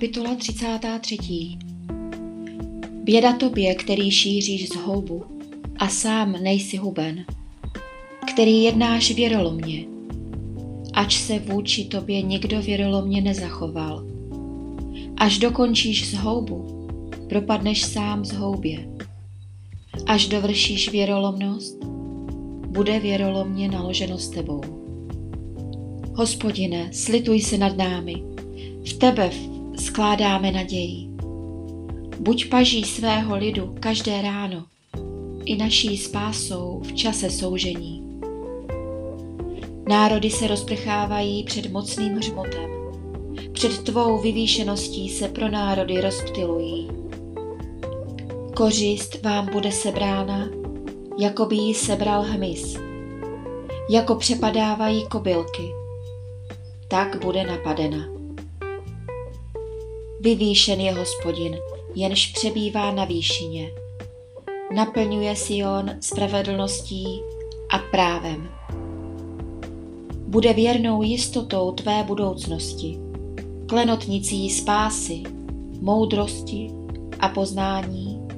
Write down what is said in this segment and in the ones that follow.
Kapitola 33. Běda tobě, který šíříš z a sám nejsi huben, který jednáš věrolomně, ač se vůči tobě nikdo věrolomně nezachoval. Až dokončíš z propadneš sám z. Až dovršíš věrolomnost, bude věrolomně naloženo s tebou. Hospodine, slituj se nad námi, v tebe skládáme naději. Buď paží svého lidu každé ráno, i naší spásou v čase soužení. Národy se rozprchávají před mocným hřmotem, před tvou vyvýšeností se pro národy rozptilují. Kořist vám bude sebrána, jako by jí sebral hmyz, jako přepadávají kobylky, tak bude napadena. Vyvýšen je hospodin, jenž přebývá na výšině. Naplňuje Sion spravedlností a právem. Bude věrnou jistotou tvé budoucnosti, klenotnicí spásy, moudrosti a poznání,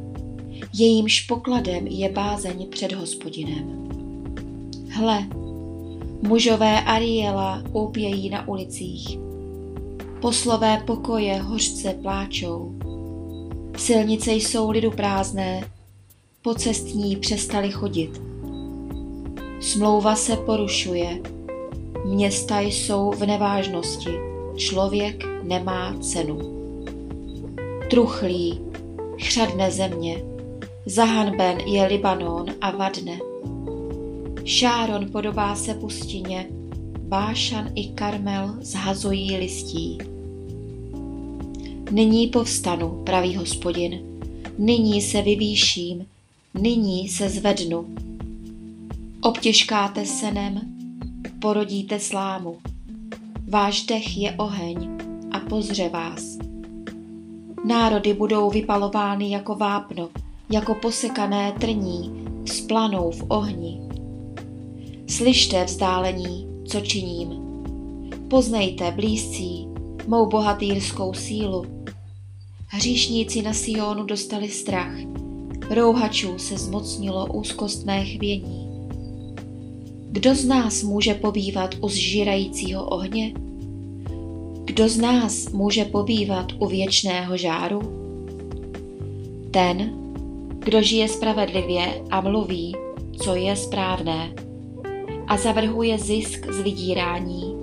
jejímž pokladem je bázeň před hospodinem. Hle, mužové Ariela úpějí na ulicích, Poslové pokoje hořce pláčou. Silnice jsou lidu prázdné, pocestní přestali chodit. Smlouva se porušuje, města jsou v nevážnosti, člověk nemá cenu. Truchlí, chřadne země, zahanben je Libanon a vadne. Šáron podobá se pustině, Bášan i Karmel zhazují listí. Nyní povstanu, pravý hospodin, nyní se vyvýším, nyní se zvednu. Obtěžkáte senem, porodíte slámu. Váš dech je oheň a pozře vás. Národy budou vypalovány jako vápno, jako posekané trní, splanou v ohni. Slyšte vzdálení, co činím. Poznejte, blízcí, mou bohatýrskou sílu. Hříšníci na Sionu dostali strach, rouhačů se zmocnilo úzkostné chvění. Kdo z nás může pobývat u zžírajícího ohně? Kdo z nás může pobývat u věčného žáru? Ten, kdo žije spravedlivě a mluví, co je správné a zavrhuje zisk z vydírání.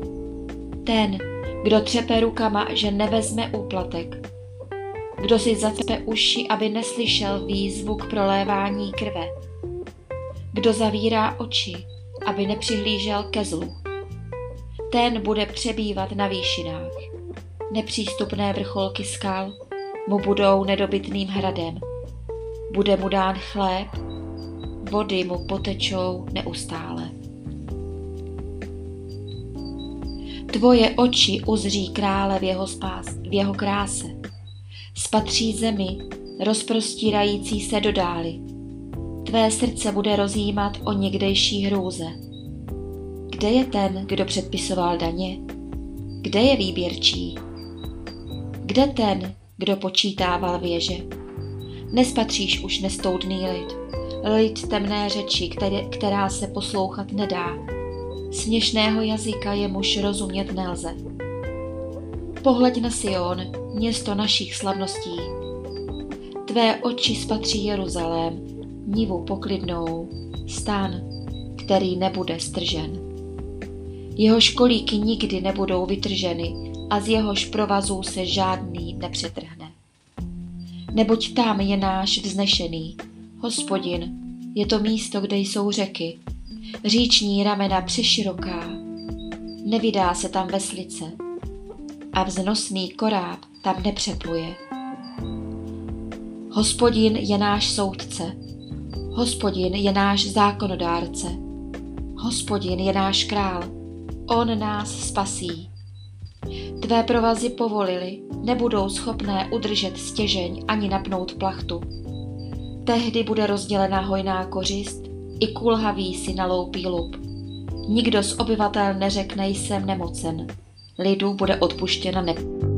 Ten, kdo třepe rukama, že nevezme úplatek. Kdo si zacepe uši, aby neslyšel výzvu k prolévání krve. Kdo zavírá oči, aby nepřihlížel ke zlu. Ten bude přebývat na výšinách. Nepřístupné vrcholky skal mu budou nedobytným hradem. Bude mu dán chléb, vody mu potečou neustále. Tvoje oči uzří krále v jeho, spás, v jeho kráse. Spatří zemi, rozprostírající se do dály. Tvé srdce bude rozjímat o někdejší hrůze. Kde je ten, kdo předpisoval daně? Kde je výběrčí? Kde ten, kdo počítával věže? Nespatříš už nestoudný lid, lid temné řeči, které, která se poslouchat nedá, Směšného jazyka je muž rozumět nelze. Pohleď na Sion, město našich slavností. Tvé oči spatří Jeruzalém, nivu poklidnou, stán, který nebude stržen. Jeho školíky nikdy nebudou vytrženy a z jehož provazů se žádný nepřetrhne. Neboť tam je náš vznešený, hospodin, je to místo, kde jsou řeky, říční ramena přeširoká, nevydá se tam veslice a vznosný koráb tam nepřepluje. Hospodin je náš soudce, hospodin je náš zákonodárce, hospodin je náš král, on nás spasí. Tvé provazy povolili, nebudou schopné udržet stěžeň ani napnout plachtu. Tehdy bude rozdělena hojná kořist i kulhavý si naloupí lup. Nikdo z obyvatel neřekne jsem nemocen. Lidu bude odpuštěna ne.